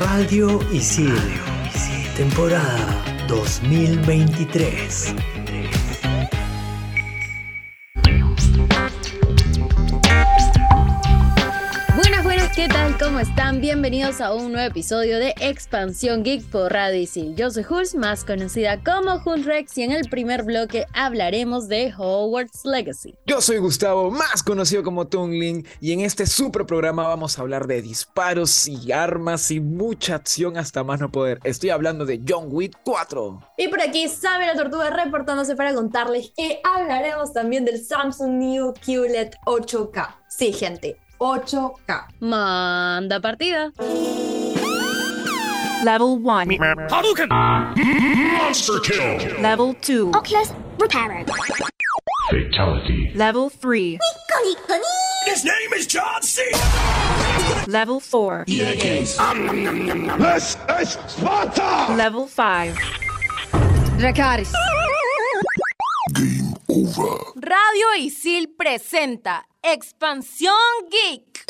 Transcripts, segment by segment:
Radio Isil, temporada 2023. ¿Cómo están? Bienvenidos a un nuevo episodio de Expansión Geek por Radio Isil. Yo soy Jules, más conocida como Rex, y en el primer bloque hablaremos de Hogwarts Legacy. Yo soy Gustavo, más conocido como Tungling, y en este super programa vamos a hablar de disparos y armas y mucha acción hasta más no poder. Estoy hablando de John Wick 4. Y por aquí Sabe la Tortuga reportándose para contarles que hablaremos también del Samsung New QLED 8K. Sí, gente, 8K. Manda partida. Level 1. Hadouken! Monster kill! Level 2. Oculus Reparo. Fatality. Level 3. His name is John C. Level 4. This is Sparta! Level 5. Dracaris. Game over. Radio Isil presenta Expansión Geek.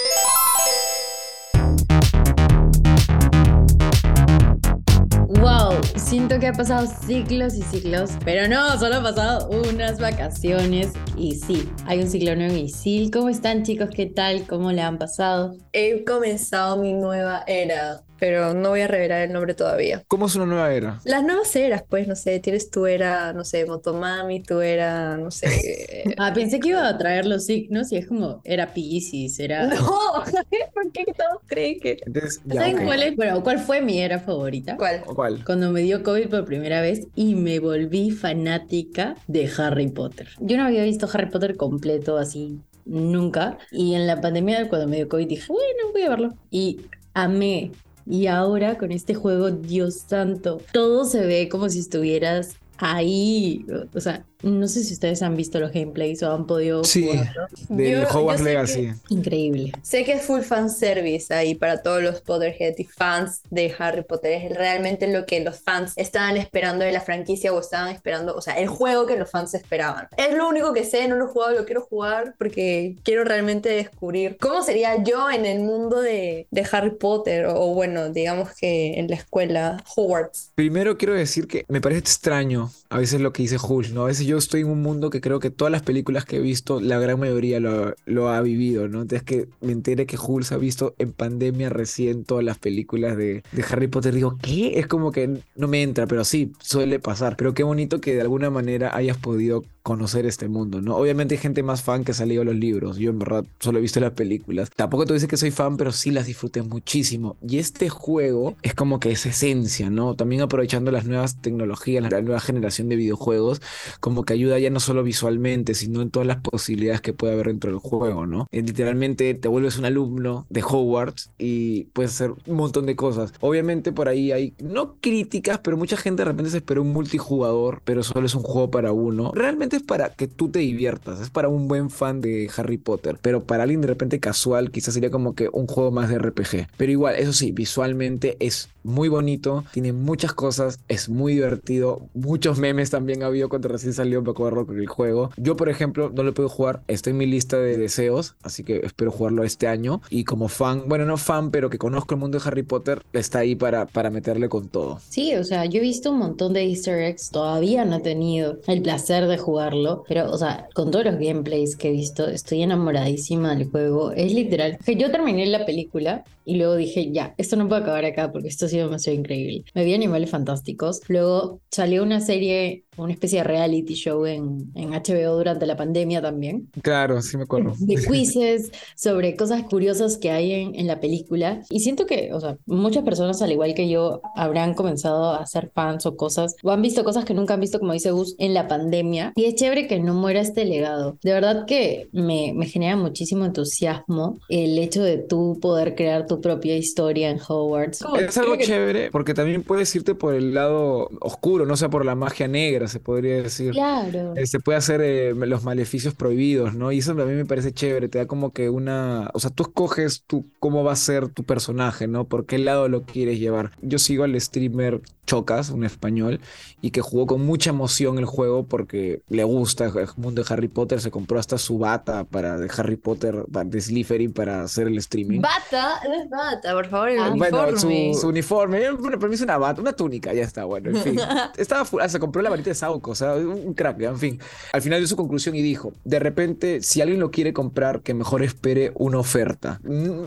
Wow, siento que ha pasado ciclos y ciclos, pero no, solo ha pasado unas vacaciones y sí, hay un ciclo nuevo en Isil. ¿Cómo están chicos? ¿Qué tal? ¿Cómo le han pasado? He comenzado mi nueva era, pero no voy a revelar el nombre todavía. ¿Cómo es una nueva era? Las nuevas eras, pues, no sé, tienes tu era, no sé, Motomami, tu era, no sé. Ah, pensé que iba a traer los signos y es como, era Pisces, era... no, ¿por qué todos creen que? Entonces, ya, ¿Saben cuál es? Bueno, ¿cuál fue mi era favorita? ¿Cuál? ¿Cuál? Cuando me dio COVID por primera vez y me volví fanática de Harry Potter. Yo no había visto Harry Potter completo así nunca. Y en la pandemia, cuando me dio COVID, dije, bueno, voy a verlo. Y amé. Y ahora con este juego, Dios santo, todo se ve como si estuvieras ahí. O sea, no sé si ustedes han visto los gameplays o han podido Sí, jugarlo. del Yo- Hogwarts Legacy. Increíble. Sé que es full fan service ahí para todos los Potterhead y fans de Harry Potter. Es realmente lo que los fans estaban esperando de la franquicia o estaban esperando, o sea, el juego que los fans esperaban. Es lo único que sé, no lo he jugado, lo quiero jugar porque quiero realmente descubrir cómo sería yo en el mundo de, de Harry Potter o, o bueno, digamos que en la escuela Hogwarts. Primero quiero decir que me parece extraño a veces lo que dice Hulk, ¿no? A veces yo estoy en un mundo que creo que todas las películas que he visto, la gran mayoría lo, lo ha vivido, ¿no? Entonces que me entere que Hulk ha visto en pandemia recién todas las películas de, de Harry Potter, digo, ¿qué? Es como que no me entra, pero sí, suele pasar. Pero qué bonito que de alguna manera hayas podido conocer este mundo, ¿no? Obviamente hay gente más fan que ha leído los libros, yo en verdad solo he visto las películas. Tampoco te dice que soy fan, pero sí las disfruté muchísimo. Y este juego es como que es esencia, ¿no? También aprovechando las nuevas tecnologías, la nueva generación de videojuegos, como que ayuda ya no solo visualmente, sino en todas las posibilidades que puede haber dentro del juego, ¿no? Eh, literalmente te vuelves un alumno de Hogwarts y puedes hacer un montón de cosas. Obviamente por ahí hay, no críticas, pero mucha gente de repente se espera un multijugador, pero solo es un juego para uno. Realmente es para que tú te diviertas, es para un buen fan de Harry Potter, pero para alguien de repente casual quizás sería como que un juego más de RPG. Pero igual, eso sí, visualmente es muy bonito, tiene muchas cosas, es muy divertido, muchos memes también ha habido cuando recién salió, me acuerdo con el juego. Yo, por ejemplo, no lo puedo jugar, está en mi lista de deseos, así que espero jugarlo este año. Y como fan, bueno, no fan, pero que conozco el mundo de Harry Potter, está ahí para, para meterle con todo. Sí, o sea, yo he visto un montón de easter eggs, todavía no he tenido el placer de jugarlo, pero, o sea, con todos los gameplays que he visto, estoy enamoradísima del juego. Es literal, que yo terminé la película y luego dije, ya, esto no puede acabar acá porque esto ha sido demasiado increíble. Me vi Animales Fantásticos, luego salió una serie, una especie de reality show en, en HBO durante la pandemia también, Claro, sí me acuerdo. de quizzes sobre cosas curiosas que hay en, en la película. Y siento que, o sea, muchas personas, al igual que yo, habrán comenzado a ser fans o cosas, o han visto cosas que nunca han visto, como dice Gus, en la pandemia. Y es chévere que no muera este legado. De verdad que me, me genera muchísimo entusiasmo el hecho de tú poder crear tu propia historia en Hogwarts. Es algo chévere porque también puedes irte por el lado oscuro, no sea por la magia negra, se podría decir. Claro. Eh, se puede hacer eh, los maleficios prohibidos, ¿no? Y eso a mí me parece chévere, te da como que una, o sea, tú escoges tú cómo va a ser tu personaje, ¿no? Por qué lado lo quieres llevar. Yo sigo al streamer Chocas, un español, y que jugó con mucha emoción el juego porque le gusta el mundo de Harry Potter, se compró hasta su bata para de Harry Potter, de Slytherin para hacer el streaming. Bata, no es bata, por favor, el Ah, Bueno, uniforme. su, su uniforme, bueno, para mí es una bata, una túnica, ya está, bueno, en fin. Estaba ah, se compró la varita de Sauco, o sea, un crack, ya, en fin. Al final dio su conclusión y dijo, de repente, si alguien lo quiere comprar, que mejor espere una oferta.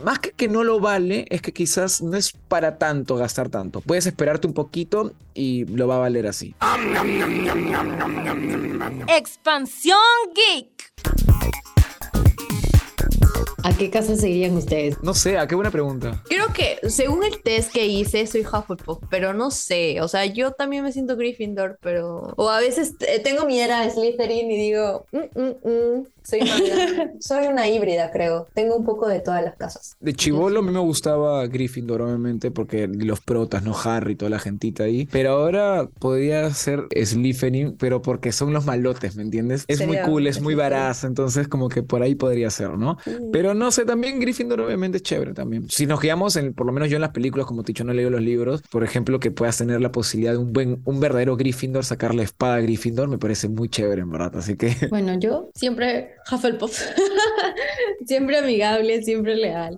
Más que que no lo vale, es que quizás no es para tanto gastar tanto. Puedes esperarte un poquito y lo va a valer así. Expansión Geek. ¿A qué casa seguirían ustedes? No sé, ¿a qué buena pregunta? Creo que según el test que hice, soy Hufflepuff, pero no sé. O sea, yo también me siento Gryffindor, pero. O a veces eh, tengo mi era Slytherin y digo, "Mm, mm, mm". soy una, soy una híbrida, creo. Tengo un poco de todas las casas. De chivolo a mí me gustaba Gryffindor, obviamente, porque los protas, ¿no? Harry, toda la gentita ahí. Pero ahora podría ser Slytherin, pero porque son los malotes, ¿me entiendes? Es muy cool, es muy varaz, entonces como que por ahí podría ser, ¿no? Pero no sé, también Gryffindor obviamente es chévere también. Si nos guiamos, en, por lo menos yo en las películas, como te he dicho, no he leído los libros, por ejemplo, que puedas tener la posibilidad de un buen, un verdadero Gryffindor, sacar la espada a Gryffindor, me parece muy chévere, en verdad. Así que Bueno, yo siempre Hufflepuff. siempre amigable, siempre leal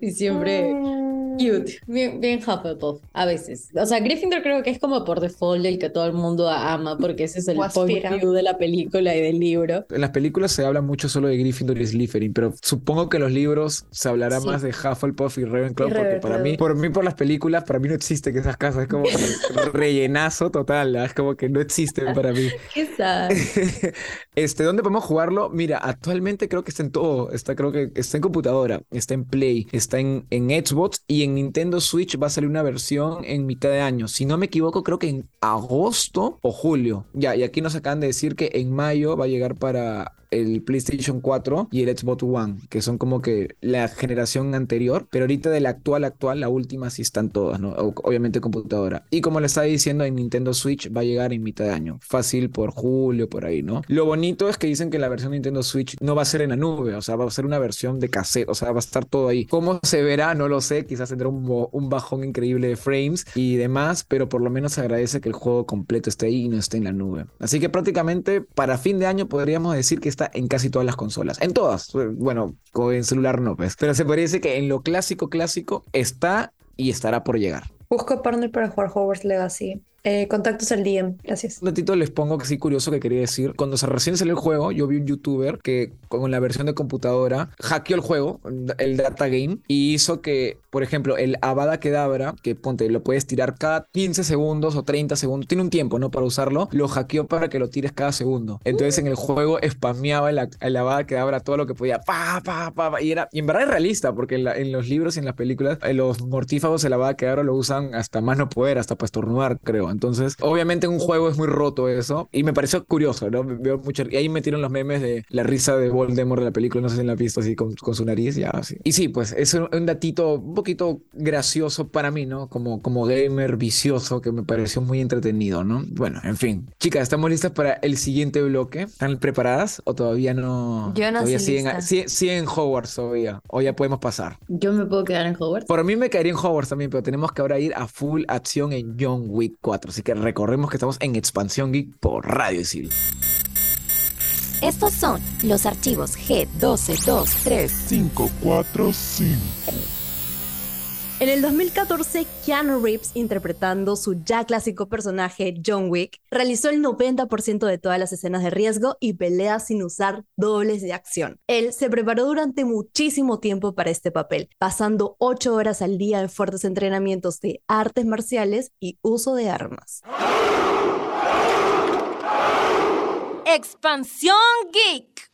y siempre cute. Bien, bien Hufflepuff, a veces. O sea, Gryffindor creo que es como por default el que todo el mundo ama, porque ese es el point aspira. of view de la película y del libro. En las películas se habla mucho solo de Gryffindor y Slytherin, pero supongo que en los libros se hablará Sí. más de Hufflepuff y Ravenclaw, Y porque para mí, por mí, por las películas, para mí no existe que esas casas, es como rellenazo total, ¿ah? es como que no existen para mí. Qué sad. Este, ¿dónde podemos jugarlo? Mira, actualmente creo que está en todo, está, creo que está en computadora, está en Play, está en, en Xbox y en Nintendo Switch va a salir una versión en mitad de año. Si no me equivoco, creo que en agosto o julio. Ya, y aquí nos acaban de decir que en mayo va a llegar para el PlayStation 4 y el Xbox One, que son como que la generación anterior, pero ahorita de la actual actual, la última sí están todas, ¿no? Obviamente computadora. Y como le estaba diciendo, en Nintendo Switch va a llegar en mitad de año, fácil por julio, por ahí, ¿no? Lo bonito es que dicen que la versión de Nintendo Switch no va a ser en la nube, o sea, va a ser una versión de cassette, o sea, va a estar todo ahí. ¿Cómo se verá? No lo sé, quizás tendrá un, un bajón increíble de frames y demás, pero por lo menos se agradece que el juego completo esté ahí y no esté en la nube. Así que prácticamente para fin de año podríamos decir que está en casi todas las consolas. En todas. Bueno, en celular no, pues. Pero se parece que en lo clásico, clásico está y estará por llegar. Busco partner para jugar Hogwarts Legacy. Eh, contactos al DM, gracias. Un ratito les pongo que sí curioso que quería decir. Cuando se recién salió el juego, yo vi un youtuber que con la versión de computadora hackeó el juego, el data game, y hizo que, por ejemplo, el Avada Kedavra, que ponte, lo puedes tirar cada 15 segundos o 30 segundos, tiene un tiempo, ¿no? Para usarlo, lo hackeó para que lo tires cada segundo. Entonces en el juego spameaba el, el Avada Kedavra todo lo que podía, pa, pa, pa, pa, y era, y en verdad es realista, porque en, la- en los libros y en las películas, eh, los mortífagos el Avada Kedavra lo usan hasta más no poder, hasta para estornudar, creo. Entonces, obviamente en un juego es muy roto eso. Y me pareció curioso, ¿no? Veo mucho. Y ahí metieron los memes de la risa de Voldemort de la película. No sé si la han visto así con, con su nariz. Ya, así. Y sí, pues es un, un datito un poquito gracioso para mí, ¿no? Como, como gamer vicioso que me pareció muy entretenido, ¿no? Bueno, en fin. Chicas, ¿estamos listas para el siguiente bloque? ¿Están preparadas o todavía no? Yo no todavía siguen, lista. siguen, siguen en Hogwarts todavía. O ya podemos pasar. Yo me puedo quedar en Hogwarts. Por mí me caería en Hogwarts también, pero tenemos que ahora ir a full acción en John Wick 4. Así que recorremos que estamos en Expansión Geek por Radio Isil. Estos son los archivos G12235. 545. En el 2014, Keanu Reeves, interpretando su ya clásico personaje John Wick, realizó el 90% de todas las escenas de riesgo y peleas sin usar dobles de acción. Él se preparó durante muchísimo tiempo para este papel, pasando 8 horas al día en fuertes entrenamientos de artes marciales y uso de armas. Expansión Geek.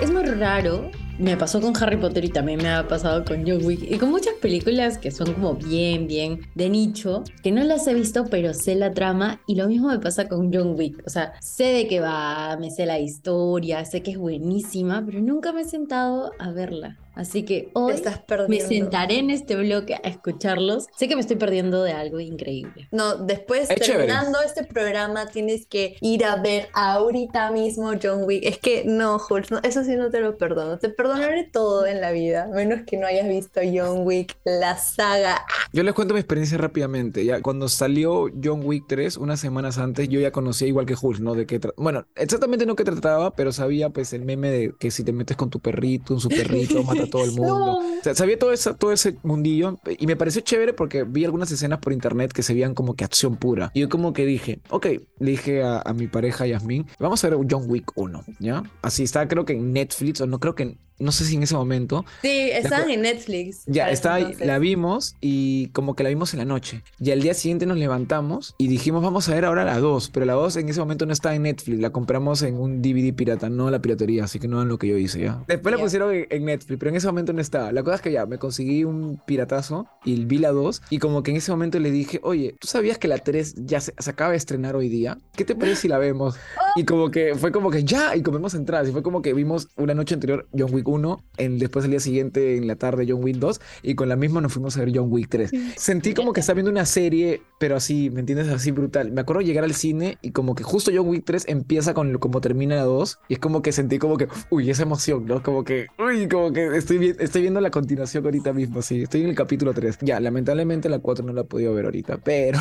Es muy raro. Me pasó con Harry Potter y también me ha pasado con John Wick y con muchas películas que son como bien, bien de nicho, que no las he visto, pero sé la trama y lo mismo me pasa con John Wick. O sea, sé de qué va, me sé la historia, sé que es buenísima, pero nunca me he sentado a verla. Así que hoy estás me sentaré en este bloque a escucharlos. Sé que me estoy perdiendo de algo increíble. No, después Es chévere. terminando este programa tienes que ir a ver ahorita mismo John Wick. Es que no, Jules, no, eso sí no te lo perdono. Te perdonaré todo en la vida, menos que no hayas visto John Wick, la saga. Yo les cuento mi experiencia rápidamente. Ya cuando salió John Wick 3, unas semanas antes, yo ya conocía igual que Hulk, ¿no? De qué bueno, exactamente no qué trataba, pero sabía pues el meme de que si te metes con tu perrito, un su perrito a todo el mundo. No. O sea, sabía todo ese, todo ese mundillo y me pareció chévere porque vi algunas escenas por internet que se veían como que acción pura. Y yo como que dije, ok, le dije a, a mi pareja Yasmin, vamos a ver John Wick 1, ¿ya? Así está, creo que en Netflix, o no creo que, no sé si en ese momento, Sí, estaban en Netflix. ya, está entonces. la vimos y como que la vimos en la noche. Y al día siguiente nos levantamos y dijimos, vamos a ver ahora la 2. Pero la 2 en ese momento no estaba en Netflix, la compramos en un DVD pirata, no la piratería, así que no es lo que yo hice ya. Después la Ya. pusieron en, en Netflix, pero en ese momento no estaba. La cosa es que ya, me conseguí un piratazo y vi la 2 y como que en ese momento le dije, oye, ¿tú sabías que la 3 ya se, se acaba de estrenar hoy día? ¿Qué te parece si la vemos? Y como que fue como que ya, y comemos entradas. Y fue como que vimos una noche anterior John Wick 1, en, después el día siguiente en la tarde John Wick 2, y con la misma nos fuimos a ver John Wick 3. Sentí como que estaba viendo una serie, pero así, ¿me entiendes? Así brutal. Me acuerdo llegar al cine y como que justo John Wick 3 empieza con como termina la 2, y es como que sentí como que, uy, esa emoción, ¿no? Como que, uy, como que estoy, estoy viendo la continuación ahorita mismo, sí, estoy en el capítulo 3. Ya, lamentablemente la 4 no la he podido ver ahorita, pero,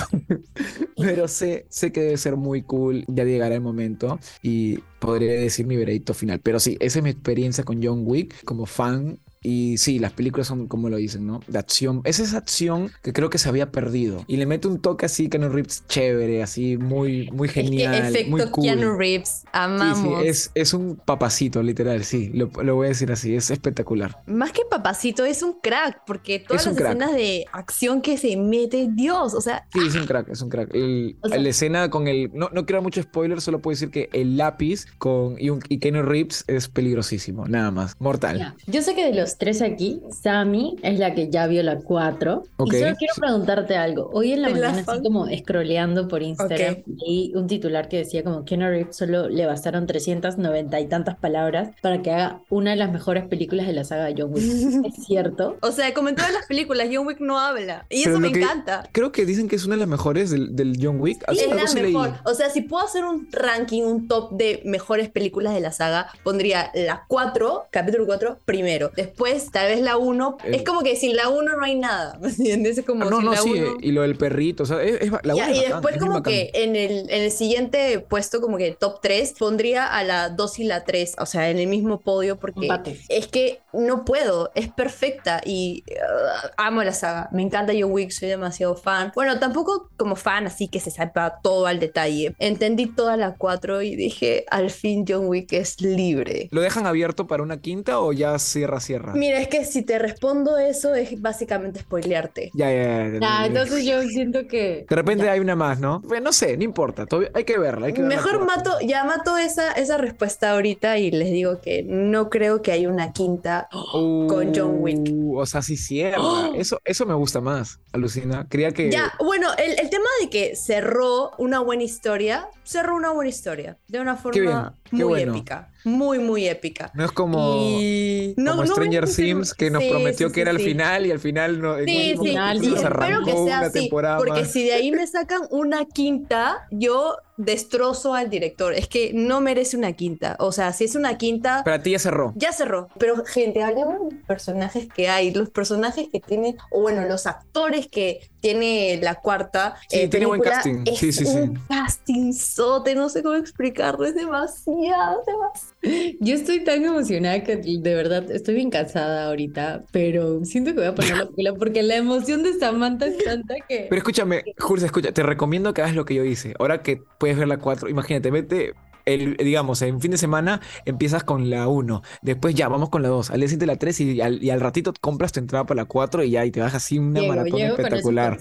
pero sé, sé que debe ser muy cool, ya llegará el momento y podría decir mi veredicto final. Pero sí, esa es mi experiencia con John Wick como fan. Y sí, las películas son como lo dicen, ¿no? De acción. Es esa acción que creo que se había perdido. Y le mete un toque así, Keanu Reeves, chévere, así, muy, muy Es que genial, efecto muy cool. Keanu Reeves, Sí, sí, amamos. es, es un papacito, literal, sí, lo, lo voy a decir así, es espectacular. Más que papacito, es un crack, porque todas las crack. escenas de acción que se mete, Dios, o sea, Sí, es un crack, es un crack. El- O sea- la escena con el. No, no quiero mucho spoiler, solo puedo decir que el lápiz con y, un, y Keanu Reeves es peligrosísimo, nada más. Mortal. Yo sé que de los tres aquí, Sammy es la que ya vio la 4. Ok. Y solo quiero preguntarte algo. Hoy en la mañana, así como scrolleando por Instagram, Ok. leí un titular que decía como Keanu Reeves solo le bastaron 390 y tantas palabras para que haga una de las mejores películas de la saga de John Wick. ¿Es cierto? o sea, como en todas las películas, John Wick no habla. Y Pero eso me que- encanta. Creo que dicen que es una de las mejores del, del John Wick. Es la sí leí. mejor. O sea, si puedo hacer un ranking, un top de mejores películas de la saga, pondría la 4, capítulo 4, primero. Después, tal vez la 1. Eh. Es como que sin la 1 no hay nada. ¿Me entiendes? Es como Ah, no, sin no, la sí, 1. eh, y lo del perrito, o sea, es, es- la Ya, buena es y bacán, después es como bacán. que en el, en el siguiente puesto, como que top 3, pondría a la 2 y la 3, o sea, en el mismo podio, porque Empate. es que no puedo, es perfecta y uh, amo la saga, me encanta John Wick, soy demasiado fan. Bueno, tampoco como fan, así que se sepa todo al detalle. Entendí toda la 4 y dije, al fin John Wick es libre. ¿Lo dejan abierto para una quinta o ya cierra, cierra? Mira, es que si te respondo eso es básicamente spoilearte. Ya, ya, ya, Ah, entonces yo siento que... De repente hay una más, ¿no? Bueno, no sé, no importa, todavía hay que verla. Hay que verla Mejor mato, ya mato esa, esa respuesta ahorita y les digo que no creo que haya una quinta. con John Wick. Uh, O sea, sí cierra. Eso, eso me gusta más, alucina. Creía que. Ya, bueno, el, el tema de que cerró una buena historia, cerró una buena historia, de una forma bien, qué muy bueno. épica, muy, muy épica. No es como, Y no, como no Stranger decir- Things que nos sí, prometió sí, que era el final y al final no. Sí, sí, y espero que sea así, temporada porque más. si de ahí me sacan una quinta, yo destrozo al director. Es que no merece una quinta. O sea, si es una quinta, Para ti ya cerró. Ya cerró. Pero, gente, hablemos de los personajes que hay, los personajes que tiene, o bueno, los actores que tiene la cuarta. Sí, eh, tiene buen casting. Es Sí, sí, sí. un casting sote, no sé cómo explicarlo, es demasiado, demasiado. Yo estoy tan emocionada que de verdad estoy bien cansada ahorita, pero siento que voy a poner la película porque la emoción de Samantha es tanta que... Pero escúchame, Jules, escucha, te recomiendo que hagas lo que yo hice. Ahora que puedes ver la 4, imagínate, vete. El, digamos, en fin de semana empiezas con la 1, después ya vamos con la 2, al día siguiente la 3 y al, y al ratito compras tu entrada para la 4 y ya, y te vas así una Llego, maratón espectacular.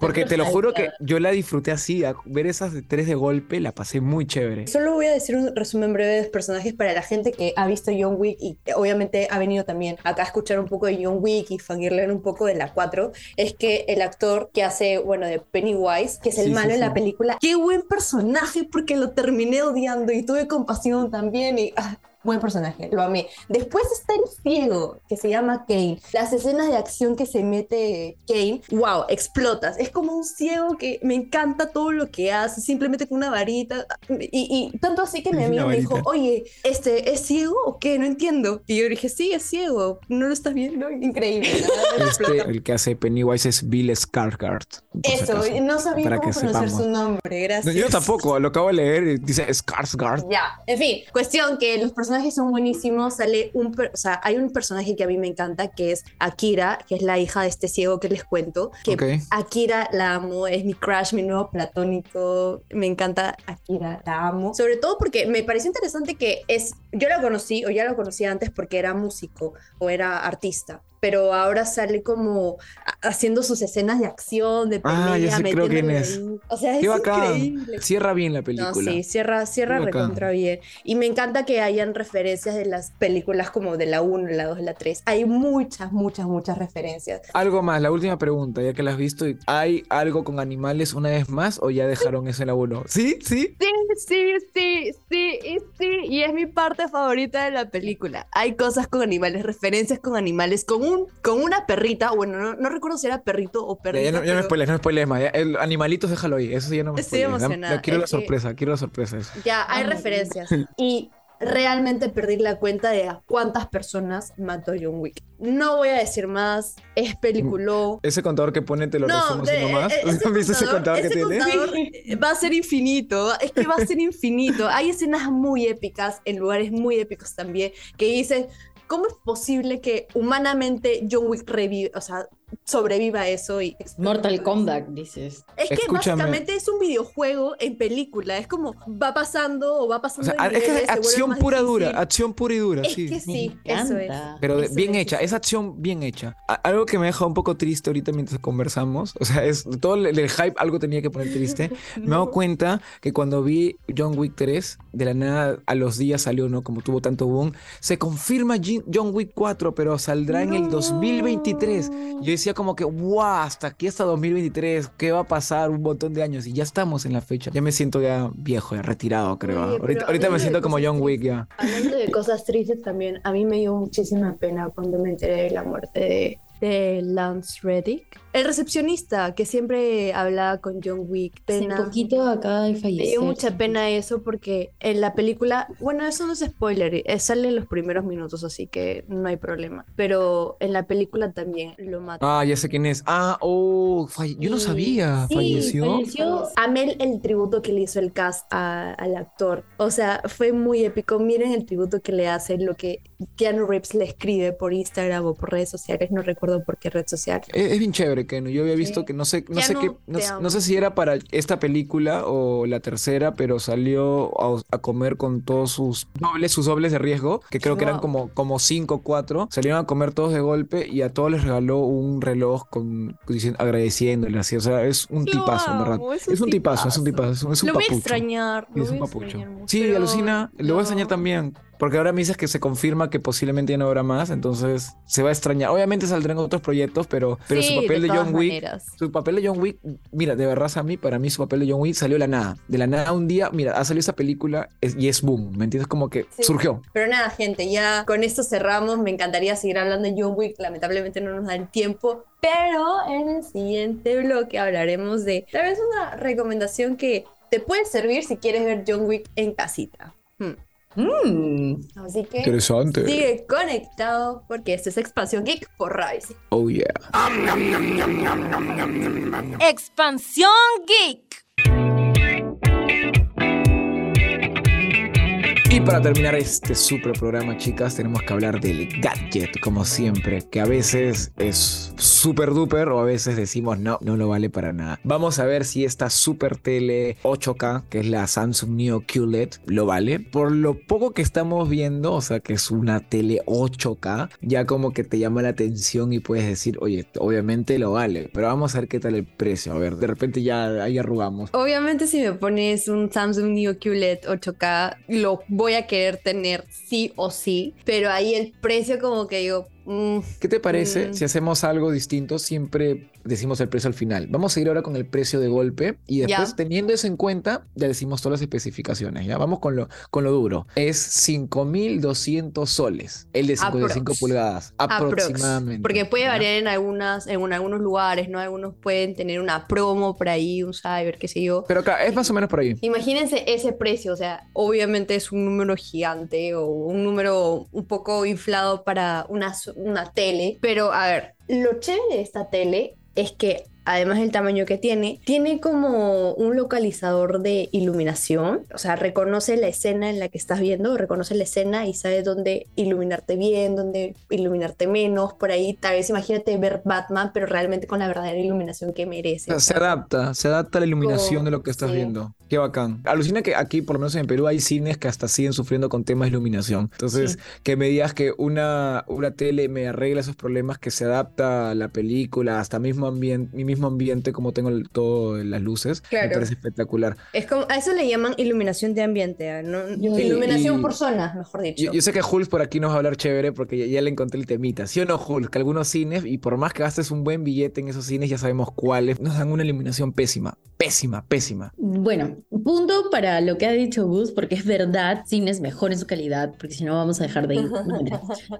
Porque te lo juro que yo la disfruté así, a ver esas de tres de golpe, la pasé muy chévere. Solo voy a decir un resumen breve de los personajes para la gente que ha visto John Wick y que obviamente ha venido también acá a escuchar un poco de John Wick y fangirlear un poco de la 4. Es que el actor que hace, bueno, de Pennywise, que es el Sí, malo sí, en la película, qué buen personaje porque lo terminé odiando y tuve compasión también y ah, buen personaje, lo amé. Después está el ciego, que se llama Kane. Las escenas de acción que se mete Kane, wow, explotas. Es como un ciego que me encanta todo lo que hace, simplemente con una varita. Y, y tanto así que mi amigo me dijo, oye, este, ¿es ciego o qué? No entiendo. Y yo dije, sí, es ciego. ¿No lo estás viendo? Increíble. Este, el que hace Pennywise es Bill Skarsgård. si Eso, acaso, no sabía para cómo que pronunciar sepamos. su nombre, No, gracias. yo tampoco, lo acabo de leer dice Skarsgård. Ya, en fin, cuestión que los personajes son buenísimos, sale un, o sea, hay un personaje que a mí me encanta que es Akira, que es la hija de este ciego que les cuento, que Ok. Akira la amo, es mi crush, mi nuevo platónico, me encanta Akira, la amo, sobre todo porque me pareció interesante que es, yo la conocí o ya la conocía antes porque era músico o era artista. Pero ahora sale como haciendo sus escenas de acción, de pelea, Ah, ya sé, creo quién es. ahí. O sea, es increíble. Cierra bien la No, película. sí, cierra, cierra recontra bien. Y me encanta que hayan referencias de las películas como de la 1, la 2, la 3. Hay muchas, muchas, muchas referencias. Algo más, la última pregunta, ya que la has visto, ¿hay algo con animales una vez más o ya dejaron eso en la 1? ¿Sí? ¿Sí? Sí, sí, sí, sí, y sí, y es mi parte favorita de la película. Hay cosas con animales, referencias con animales, con un, con una perrita, bueno, no, no recuerdo si era perrito o Ya, perrita. ya no, ya no pero- no me spoiles más. ya, el animalitos déjalo ahí, eso ya no me Estoy emocionada, quiero la es que- sorpresa, quiero la sorpresa. eso. Ya, hay referencias. Y realmente perdí la cuenta de a cuántas personas mató John Wick. No voy a decir más, es peliculón. Ese contador que pone te lo resumo de- así nomás. eh, ese ¿Has visto ese contador que ese tiene? contador, va a ser infinito, es que va a ser infinito. Hay escenas muy épicas en lugares muy épicos también que dicen, ¿cómo es posible que humanamente John Wick revive, o sea, sobreviva a eso y Mortal Kombat, dices. Es que Escúchame. básicamente es un videojuego en película, es como va pasando o va O pasando sea, de es que es acción pura difícil. dura, acción pura y dura, Es sí. que Me sí, eso es. Pero Eso bien es, hecha, es acción bien hecha. Algo que me deja un poco triste ahorita mientras conversamos, o sea, es todo el, el hype, algo tenía que poner triste. Me he dado cuenta que cuando vi John Wick 3, de la nada a los días salió, ¿no? Como tuvo tanto boom, se confirma John Wick 4, pero saldrá en el 2023. Yo decía como que, wow, hasta aquí hasta 2023, ¿qué va a pasar? Un montón de años y ya estamos en la fecha. Ya me siento ya viejo, ya retirado, creo. ¿ah? ahorita, ahorita me siento como John Wick ya. Hablando de cosas tristes también, a mí me dio muchísima pena cuando me enteré de la muerte de, de Lance Reddick. El recepcionista que siempre hablaba con John Wick. Hace Pena. poquito acaba de Me fallecer. dio mucha pena eso porque en la película, bueno, eso no es spoiler, eh, sale en los primeros minutos, así que no hay problema. Pero en la película también lo matan. Ah, ya sé quién es. Ah, oh, falle- yo no sabía. sí, falleció. falleció. Amé el tributo que le hizo el cast a- al actor. O sea, fue muy épico. Miren el tributo que le hace, lo que Keanu Reeves le escribe por Instagram o por redes sociales. No recuerdo por qué red social. Es, es bien chévere, Ken. Yo había visto Sí. que no sé, no sé qué, no, sé- amo. no sé si era para esta película o la tercera, pero salió a, a comer con todos sus dobles, sus dobles de riesgo, que creo que eran como, como cinco o cuatro. Salieron a comer todos de golpe y a todos les regaló un reloj con diciendo, agradeciéndole así. O sea, es un Lo tipazo, en verdad. es Es un tipazo, es un tipazo. es un, es un lo voy a extrañar. Lo es un voy papucho. extrañar mucho, Sí, pero alucina. Lo voy a extrañar también. Porque ahora me dices que se confirma que posiblemente ya no habrá más, entonces se va a extrañar. Obviamente saldrán otros proyectos, pero, pero Sí, su papel de, John Wick, maneras. su papel de John Wick, mira, de verdad a mí, para mí su papel de John Wick salió de la nada. De la nada un día, mira, ha salido esa película y es boom, ¿me entiendes? Como que Sí. surgió. Pero nada, gente, ya con esto cerramos. Me encantaría seguir hablando de John Wick. Lamentablemente no nos da el tiempo. Pero en el siguiente bloque hablaremos de tal vez una recomendación que te puede servir si quieres ver John Wick en casita. Hmm. Mm. Así que Interesante. sigue conectado porque esto es Expansión Geek por Rise. Oh yeah. Expansión Geek. Y para terminar este super programa, chicas, tenemos que hablar del gadget, como siempre, que a veces es super duper o a veces decimos no, no lo vale para nada. Vamos a ver si esta super tele 8K, que es la Samsung Neo QLED, lo vale. Por lo poco que estamos viendo, o sea, que es una tele 8K, ya como que te llama la atención y puedes decir, oye, obviamente lo vale, pero vamos a ver qué tal el precio. A ver, de repente ya ahí arrugamos. Obviamente si me pones un Samsung Neo QLED 8K, lo a querer tener sí o sí, pero ahí el precio como que digo, ¿Qué te parece Mm. si hacemos algo distinto? Siempre decimos el precio al final. Vamos a ir ahora con el precio de golpe y después, teniendo eso en cuenta, ya decimos todas las especificaciones. Ya vamos con lo, con lo duro. Es 5.200 soles, el de 55 Aprox. pulgadas, aprox. aproximadamente. Porque puede variar en algunas, en algunos lugares, ¿no? Algunos pueden tener una promo por ahí, un cyber, qué sé yo. Pero acá es más o menos por ahí. Imagínense ese precio, o sea, obviamente es un número gigante o un número un poco inflado para una, su- una tele, pero a ver, lo chévere de esta tele es que además del tamaño que tiene, tiene como un localizador de iluminación, o sea, reconoce la escena en la que estás viendo, reconoce la escena y sabe dónde iluminarte bien, dónde iluminarte menos, por ahí tal vez imagínate ver Batman, pero realmente con la verdadera iluminación que merece. O sea, o se adapta, se adapta a la iluminación Como- de lo que estás sí. viendo. Qué bacán. Alucina que aquí, por lo menos en Perú, hay cines que hasta siguen sufriendo con temas de iluminación. Entonces, Sí. que me digas que una, una tele me arregla esos problemas, que se adapta a la película, hasta mismo ambiente, mi mismo ambiente, como tengo el- todo las luces, me parece espectacular. Es como, a eso le llaman iluminación de ambiente. ¿no? Yo- iluminación y- por zona, mejor dicho. Yo, yo sé que Hulk por aquí nos va a hablar chévere porque ya, ya le encontré el temita. ¿Sí o no, Hulk? Que algunos cines, y por más que gastes un buen billete en esos cines, ya sabemos cuáles, nos dan una iluminación pésima. Pésima, pésima. Bueno, punto para lo que ha dicho Gus, porque es verdad, cines mejoren su calidad, porque si no vamos a dejar de ir.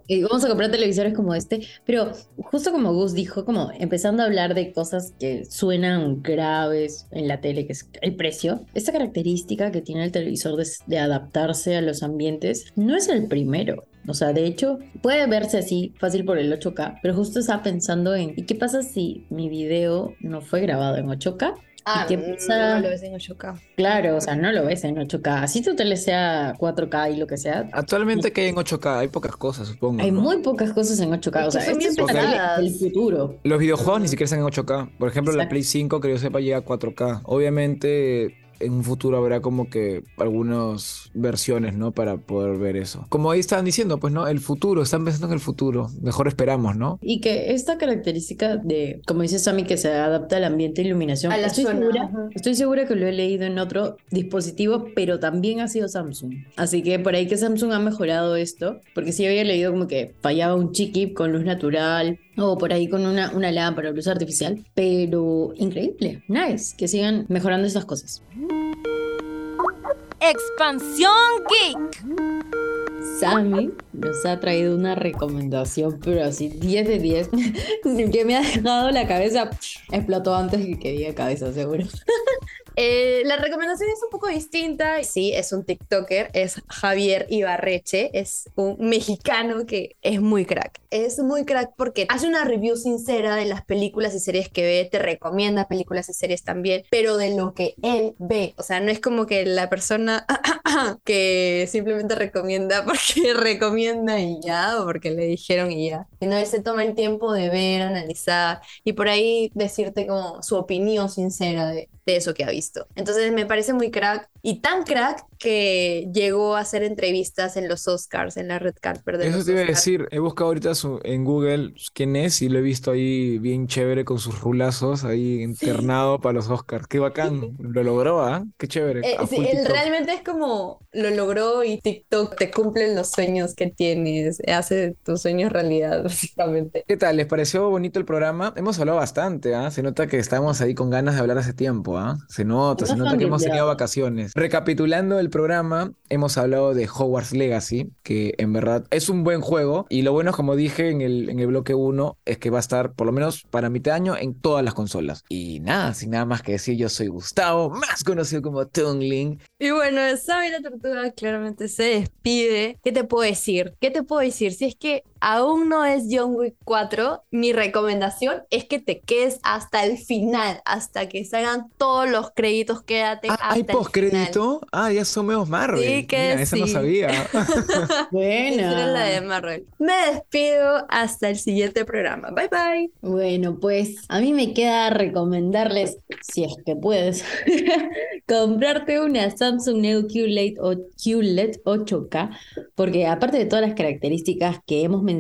Eh, vamos a comprar televisores como este, pero justo como Gus dijo, como empezando a hablar de cosas que suenan graves en la tele, que es el precio, esta característica que tiene el televisor de, de adaptarse a los ambientes no es el primero. O sea, de hecho, puede verse así fácil por el 8K, pero justo estaba pensando en, ¿y qué pasa si mi video no fue grabado en 8K? Ah, no, pasa? no lo ves en 8K. Claro, o sea, no lo ves en 8K. Así tu tele sea 4K y lo que sea. Actualmente que hay en 8K, hay pocas cosas, supongo. Hay ¿no? muy pocas cosas en 8K. O sea, son esto es el futuro. Los videojuegos ni siquiera están en 8K. Por ejemplo, la. Play 5, que yo sepa, llega a 4K. Obviamente, en un futuro habrá como que algunas versiones, ¿no? Para poder ver eso. Como ahí estaban diciendo, pues, ¿no? El futuro, están pensando en el futuro. Mejor esperamos, ¿no? Y que esta característica de, como dice Sammy, que se adapta al ambiente e iluminación, A la estoy, zona, segura, ajá. estoy segura que lo he leído en otro dispositivo, pero también ha sido Samsung. Así que por ahí que Samsung ha mejorado esto, porque sí había leído como que fallaba un chip con luz natural o por ahí con una, una lámpara o luz artificial, pero increíble, nice, que sigan mejorando estas cosas. Expansión Geek. Sammy nos ha traído una recomendación, pero así 10 de 10, que me ha dejado la cabeza, explotó antes que que diga cabeza, seguro. Eh, la recomendación es un poco distinta. Sí, es un TikToker, es Javier Ibarreche, es un mexicano que es muy crack. Es muy crack porque hace una review sincera de las películas y series que ve, te recomienda películas y series también, pero de lo que él ve. O sea, no es como que la persona que simplemente recomienda porque recomienda y ya, o porque le dijeron y ya. Sino él se toma el tiempo de ver, analizar y por ahí decirte como su opinión sincera de, de eso que ha visto. Entonces me parece muy crack y tan crack que llegó a hacer entrevistas en los Oscars, en la red carpet de Eso los te iba a decir, he buscado ahorita su- en Google quién es y lo he visto ahí bien chévere con sus rulazos ahí internado para los Oscars. Qué bacán, lo logró, ¿ah? Qué chévere. Eh, sí, él realmente es como lo logró y TikTok te cumplen los sueños que tienes, hace tus sueños realidad, básicamente. ¿Qué tal? ¿Les pareció bonito el programa? Hemos hablado bastante, ¿ah? Se nota que estamos ahí con ganas de hablar hace tiempo, ¿ah? Se nota, se nota que hemos tenido vacaciones. Recapitulando el programa, hemos hablado de Hogwarts Legacy, que en verdad es un buen juego y lo bueno como dije en el, en el bloque 1, es que va a estar por lo menos para mitad de año en todas las consolas. Y nada, sin nada más que decir, yo soy Gustavo, más conocido como Tungling. Y bueno, Sammy la Tortuga claramente se despide. ¿Qué te puedo decir? ¿Qué te puedo decir? Si es que aún no es John Wick 4, mi recomendación es que te quedes hasta el final, hasta que salgan todos los créditos, quédate Ah, hasta ¿hay postcrédito? Ah, ya son menos Marvel. Sí que Mira, esa no sabía. Esa era la de. Marvel. Me despido hasta el siguiente programa. Bye bye. Bueno, pues a mí me queda recomendarles, si es que puedes, comprarte una Samsung Neo QLED o QLED 8K, porque aparte de todas las características que hemos mencionado,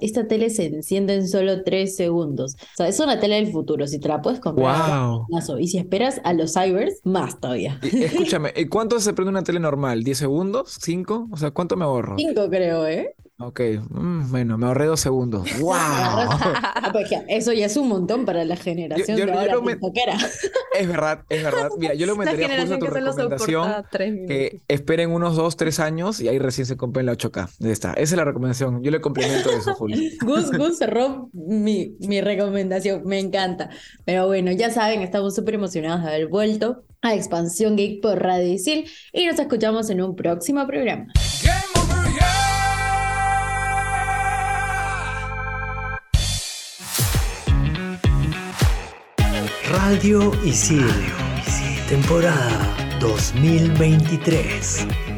esta tele se enciende en solo 3 segundos. O sea, es una tele del futuro, si te la puedes comprar. wow. Y si esperas a los cybers, más todavía. Escúchame, ¿y ¿cuánto se prende una tele normal? ¿10 segundos? ¿5? O sea, ¿cuánto me ahorro? Cinco creo, ¿eh? Ok, mm, bueno, me ahorré dos segundos. ¡Wow! Ah, pues ya, Eso ya es un montón para la generación yo- de yo ahora lo me-. Es verdad, es verdad. Mira, yo le aumentaría justo generación tu recomendación tres que esperen unos 2, 3 años y ahí recién se compren la 8K. Ahí está. Esa es la recomendación. Yo le complemento eso, Julio. Gus, Gus cerró mi, mi recomendación, me encanta. Pero bueno, ya saben, estamos súper emocionados de haber vuelto a Expansión Geek por Radio Isil y nos escuchamos en un próximo programa. Radio Isil. Temporada 2023.